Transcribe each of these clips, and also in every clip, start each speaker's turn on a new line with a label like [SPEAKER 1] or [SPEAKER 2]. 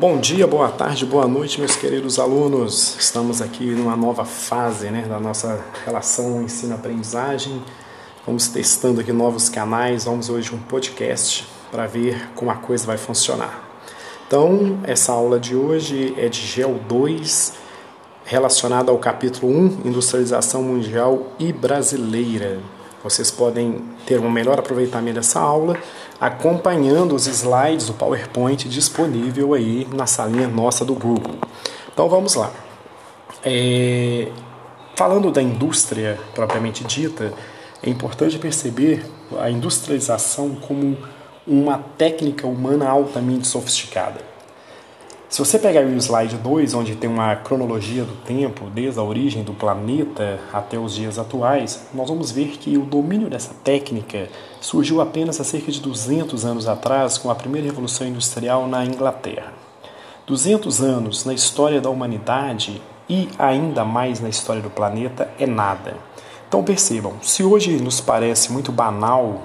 [SPEAKER 1] Bom dia, boa tarde, boa noite, meus queridos alunos. Estamos aqui numa nova fase né, da nossa relação ensino-aprendizagem. Vamos testando aqui novos canais. Vamos hoje um podcast para ver como a coisa vai funcionar. Então, essa aula de hoje é de GEL 2, relacionada ao capítulo 1, Industrialização Mundial e Brasileira. Vocês podem ter um melhor aproveitamento dessa aula acompanhando os slides do PowerPoint disponível aí na salinha nossa do Google. Então vamos lá. É, falando da indústria propriamente dita, é importante perceber a industrialização como uma técnica humana altamente sofisticada. Se você pegar o slide 2, onde tem uma cronologia do tempo, desde a origem do planeta até os dias atuais, nós vamos ver que o domínio dessa técnica surgiu apenas há cerca de 200 anos atrás com a primeira revolução industrial na Inglaterra. 200 anos na história da humanidade e ainda mais na história do planeta é nada. Então percebam, se hoje nos parece muito banal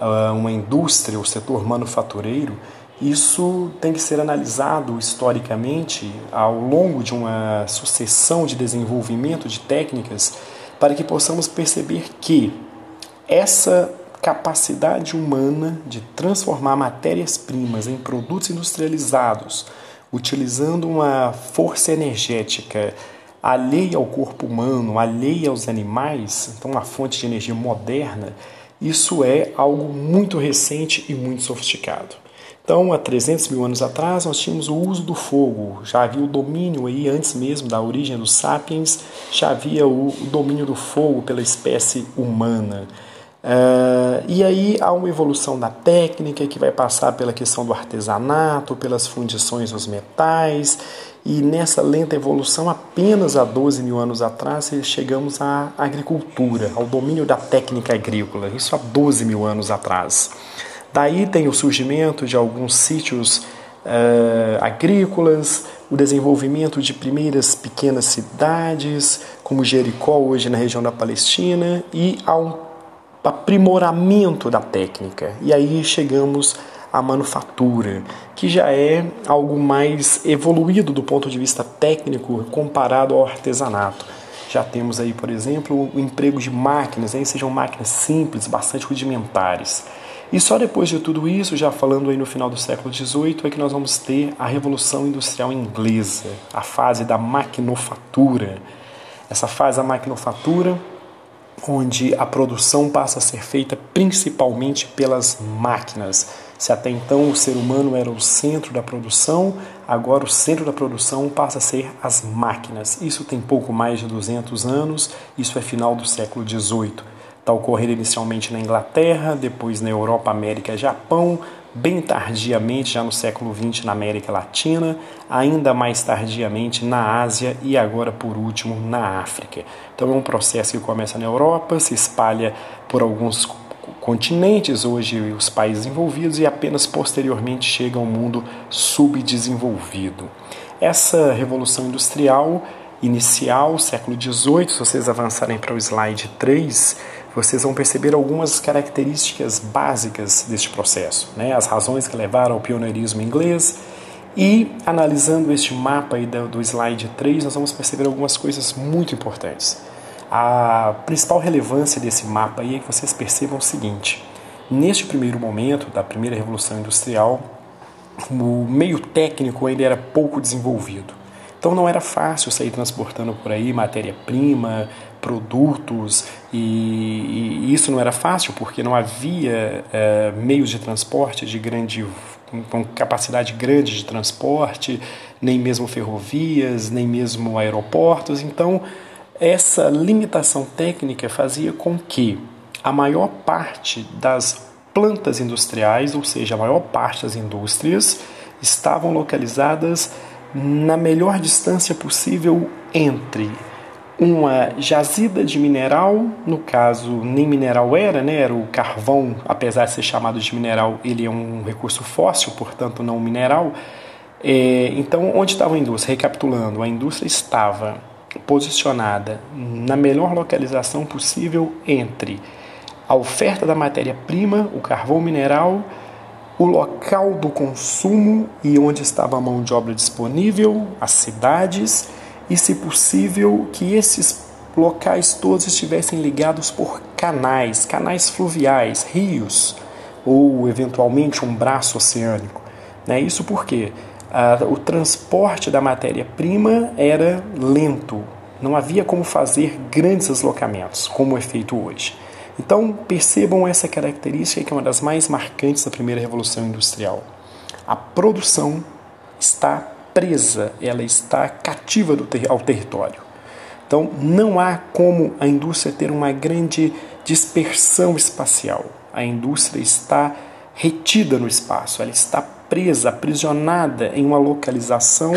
[SPEAKER 1] uh, uma indústria, o setor manufatureiro, isso tem que ser analisado historicamente ao longo de uma sucessão de desenvolvimento de técnicas para que possamos perceber que essa capacidade humana de transformar matérias-primas em produtos industrializados, utilizando uma força energética alheia ao corpo humano, alheia aos animais, então uma fonte de energia moderna, isso é algo muito recente e muito sofisticado. Então, há 300 mil anos atrás, nós tínhamos o uso do fogo, já havia o domínio aí, antes mesmo da origem dos sapiens, já havia o domínio do fogo pela espécie humana. Uh, e aí há uma evolução da técnica que vai passar pela questão do artesanato, pelas fundições dos metais, e nessa lenta evolução, apenas há 12 mil anos atrás, chegamos à agricultura, ao domínio da técnica agrícola, isso há 12 mil anos atrás. Daí tem o surgimento de alguns sítios uh, agrícolas, o desenvolvimento de primeiras pequenas cidades, como Jericó, hoje na região da Palestina, e um aprimoramento da técnica. E aí chegamos à manufatura, que já é algo mais evoluído do ponto de vista técnico comparado ao artesanato. Já temos aí, por exemplo, o emprego de máquinas, aí sejam máquinas simples, bastante rudimentares. E só depois de tudo isso, já falando aí no final do século XVIII, é que nós vamos ter a Revolução Industrial Inglesa, a fase da maquinofatura. Essa fase da maquinofatura, onde a produção passa a ser feita principalmente pelas máquinas. Se até então o ser humano era o centro da produção, agora o centro da produção passa a ser as máquinas. Isso tem pouco mais de 200 anos, isso é final do século XVIII. Está ocorrendo inicialmente na Inglaterra, depois na Europa, América e Japão, bem tardiamente, já no século XX, na América Latina, ainda mais tardiamente na Ásia e agora, por último, na África. Então é um processo que começa na Europa, se espalha por alguns continentes, hoje os países envolvidos, e apenas posteriormente chega ao mundo subdesenvolvido. Essa revolução industrial inicial, século XVIII, se vocês avançarem para o slide 3, vocês vão perceber algumas características básicas deste processo, né? as razões que levaram ao pioneirismo inglês. E analisando este mapa aí do, slide 3, nós vamos perceber algumas coisas muito importantes. A principal relevância desse mapa aí é que vocês percebam o seguinte: neste primeiro momento da primeira revolução industrial, o meio técnico ainda era pouco desenvolvido. Então não era fácil sair transportando por aí matéria-prima, produtos, e, e, isso não era fácil porque não havia é, meios de transporte de grande com capacidade grande de transporte, nem mesmo ferrovias, nem mesmo aeroportos. Então, essa limitação técnica fazia com que a maior parte das plantas industriais, ou seja, a maior parte das indústrias, estavam localizadas na melhor distância possível entre uma jazida de mineral, no caso nem mineral era, né, era o carvão, apesar de ser chamado de mineral, ele é um recurso fóssil, portanto não mineral. É, então, onde estava a indústria? Recapitulando, a indústria estava posicionada na melhor localização possível entre a oferta da matéria-prima, o carvão mineral, o local do consumo e onde estava a mão de obra disponível, as cidades, e, se possível, que esses locais todos estivessem ligados por canais, canais fluviais, rios, ou eventualmente um braço oceânico. Né? Isso porque ah, o transporte da matéria-prima era lento, não havia como fazer grandes deslocamentos, como é feito hoje. Então, percebam essa característica que é uma das mais marcantes da primeira revolução industrial. A produção está presa, ela está cativa ter ao território. Então, não há como a indústria ter uma grande dispersão espacial. A indústria está retida no espaço, ela está presa, aprisionada em uma localização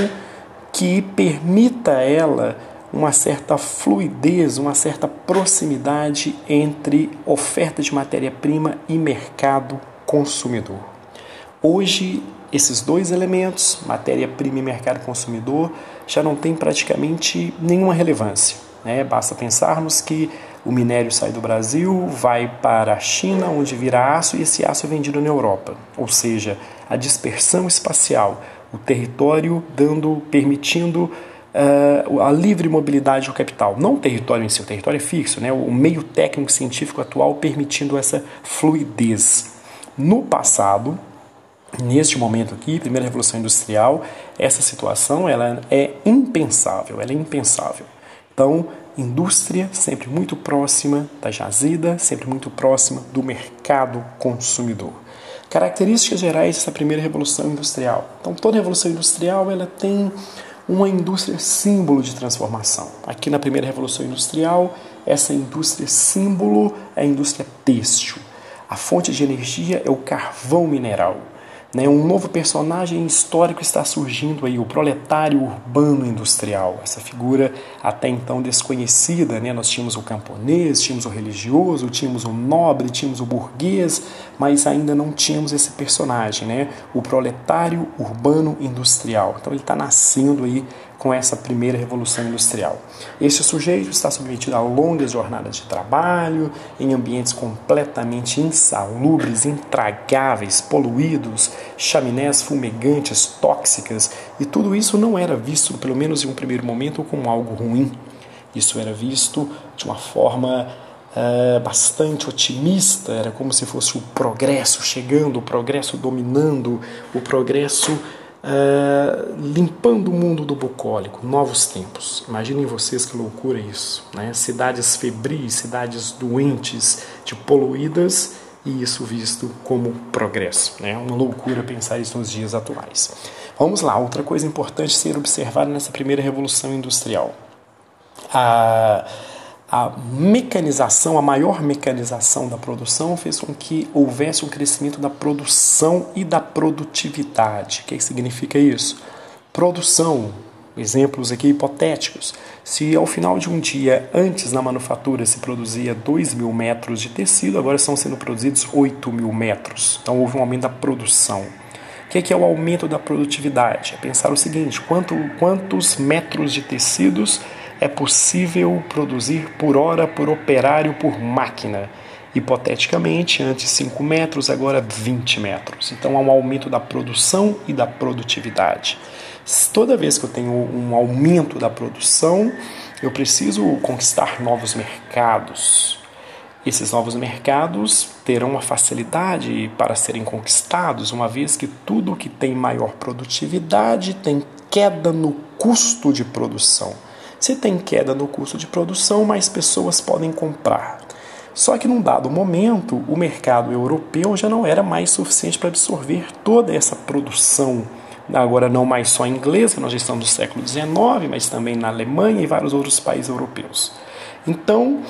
[SPEAKER 1] que permita a ela uma certa fluidez, uma certa proximidade entre oferta de matéria-prima e mercado consumidor. Hoje, esses dois elementos, matéria-prima e mercado consumidor, já não têm praticamente nenhuma relevância. Né? Basta pensarmos que o minério sai do Brasil, vai para a China, onde vira aço, e esse aço é vendido na Europa. Ou seja, a dispersão espacial, o território dando, permitindo uh, a livre mobilidade do capital. Não o território em si, o território é fixo, né? o meio técnico científico atual permitindo essa fluidez. No passado, neste momento aqui, primeira revolução industrial, essa situação ela é impensável, ela é impensável. Então, indústria sempre muito próxima da jazida, sempre muito próxima do mercado consumidor. Características gerais dessa primeira revolução industrial. Então, toda revolução industrial ela tem uma indústria símbolo de transformação. Aqui na primeira revolução industrial, essa indústria símbolo é a indústria têxtil. A fonte de energia é o carvão mineral. Né? Um novo personagem histórico está surgindo aí, o proletário urbano industrial, essa figura até então desconhecida. Né? Nós tínhamos o camponês, tínhamos o religioso, tínhamos o nobre, tínhamos o burguês, mas ainda não tínhamos esse personagem, né? o proletário urbano industrial. Então ele está nascendo aí com essa primeira revolução industrial. Este sujeito está submetido a longas jornadas de trabalho, em ambientes completamente insalubres, intragáveis, poluídos, chaminés fumegantes, tóxicas, e tudo isso não era visto, pelo menos em um primeiro momento, como algo ruim. Isso era visto de uma forma uh, bastante otimista, era como se fosse o progresso chegando, o progresso dominando, o progresso Uh, limpando o mundo do bucólico, novos tempos. Imaginem vocês que loucura isso, né? Cidades febris, cidades doentes, de poluídas e isso visto como progresso, né? Uma loucura pensar isso nos dias atuais. Vamos lá, outra coisa importante ser observada nessa primeira revolução industrial. A uh, a mecanização, a maior mecanização da produção fez com que houvesse um crescimento da produção e da produtividade. O que significa isso? Produção, exemplos aqui hipotéticos. Se ao final de um dia, antes na manufatura se produzia 2 mil metros de tecido, agora estão sendo produzidos 8 mil metros. Então houve um aumento da produção. O que é o aumento da produtividade? É pensar o seguinte: quanto, quantos metros de tecidos é possível produzir por hora por operário por máquina. Hipoteticamente, antes 5 metros, agora 20 metros. Então há um aumento da produção e da produtividade. Toda vez que eu tenho um aumento da produção, eu preciso conquistar novos mercados. Esses novos mercados terão uma facilidade para serem conquistados, uma vez que tudo que tem maior produtividade tem queda no custo de produção. Se tem queda no custo de produção, mais pessoas podem comprar. Só que num dado momento, o mercado europeu já não era mais suficiente para absorver toda essa produção. Agora, não mais só inglesa, nós já estamos no século XIX, mas também na Alemanha e vários outros países europeus. Então,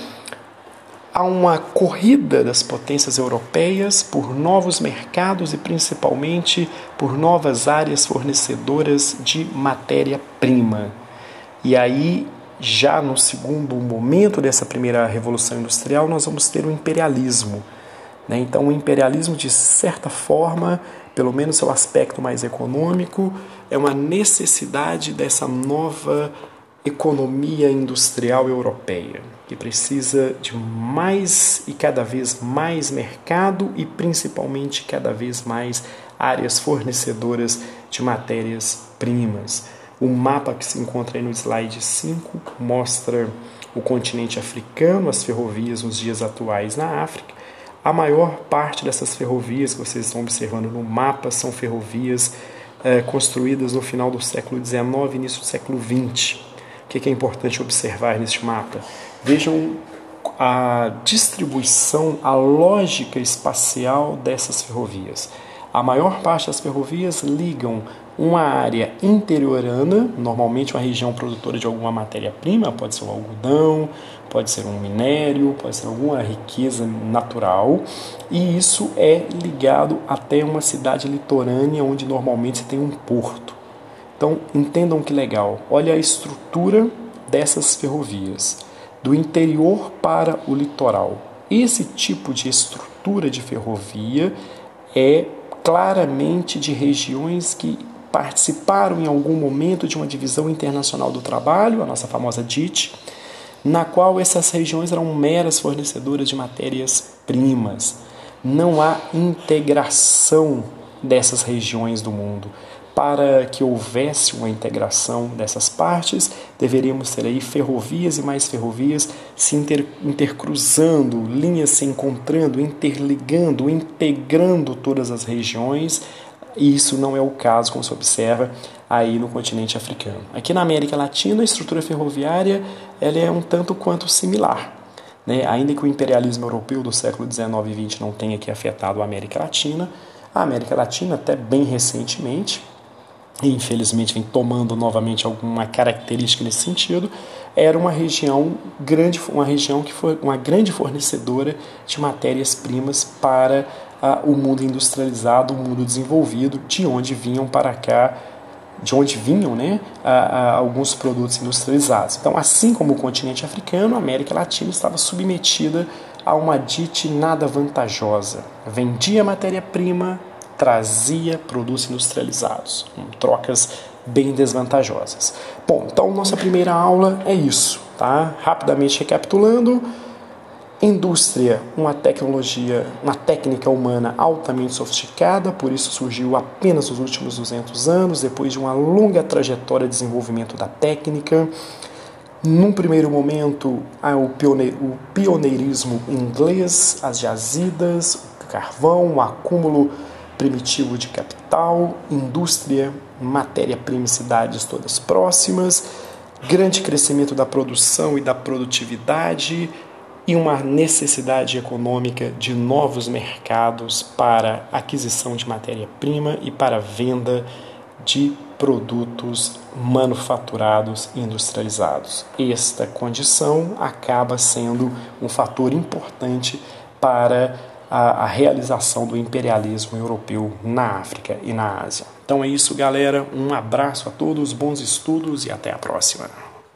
[SPEAKER 1] há uma corrida das potências europeias por novos mercados e principalmente por novas áreas fornecedoras de matéria-prima. E aí, já no segundo momento dessa primeira revolução industrial, nós vamos ter o imperialismo. Né? Então, o imperialismo, de certa forma, pelo menos seu aspecto mais econômico, é uma necessidade dessa nova economia industrial europeia, que precisa de mais e cada vez mais mercado e principalmente cada vez mais áreas fornecedoras de matérias-primas. O mapa que se encontra aí no slide 5 mostra o continente africano, as ferrovias nos dias atuais na África. A maior parte dessas ferrovias que vocês estão observando no mapa são ferrovias eh, construídas no final do século XIX e início do século XX. O que é importante observar neste mapa? Vejam a distribuição, a lógica espacial dessas ferrovias. A maior parte das ferrovias ligam uma área interiorana, normalmente uma região produtora de alguma matéria-prima, pode ser um algodão, pode ser um minério, pode ser alguma riqueza natural, e isso é ligado até uma cidade litorânea onde normalmente você tem um porto. Então, entendam que legal. Olha a estrutura dessas ferrovias, do interior para o litoral. Esse tipo de estrutura de ferrovia é claramente de regiões que participaram em algum momento de uma divisão internacional do trabalho, a nossa famosa DIT, na qual essas regiões eram meras fornecedoras de matérias-primas. Não há integração dessas regiões do mundo. Para que houvesse uma integração dessas partes, deveríamos ter aí ferrovias e mais ferrovias se inter, intercruzando, linhas se encontrando, interligando, integrando todas as regiões. E isso não é o caso, como se observa aí no continente africano. Aqui na América Latina, a estrutura ferroviária ela é um tanto quanto similar. Né? Ainda que o imperialismo europeu do século XIX e XX não tenha aqui afetado a América Latina, a América Latina, até bem recentemente, infelizmente vem tomando novamente alguma característica nesse sentido, era uma região grande, uma região que foi uma grande fornecedora de matérias-primas para o mundo industrializado, o mundo desenvolvido, de onde vinham para cá, de onde vinham, né, alguns produtos industrializados. Então, assim como o continente africano, a América Latina estava submetida a uma dite nada vantajosa. Vendia matéria-prima, trazia produtos industrializados, trocas bem desvantajosas. Bom, então nossa primeira aula é isso, tá? Rapidamente recapitulando, indústria, uma tecnologia, uma técnica humana altamente sofisticada, por isso surgiu apenas nos últimos 200 anos, depois de uma longa trajetória de desenvolvimento da técnica. Num primeiro momento, o, o pioneirismo inglês, as jazidas, o carvão, o acúmulo primitivo de capital, indústria, matéria-prima e cidades todas próximas, grande crescimento da produção e da produtividade e uma necessidade econômica de novos mercados para aquisição de matéria-prima e para venda de produtos manufaturados e industrializados. Esta condição acaba sendo um fator importante para a, a realização do imperialismo europeu na África e na Ásia. Então é isso, galera. Um abraço a todos, bons estudos e até a próxima.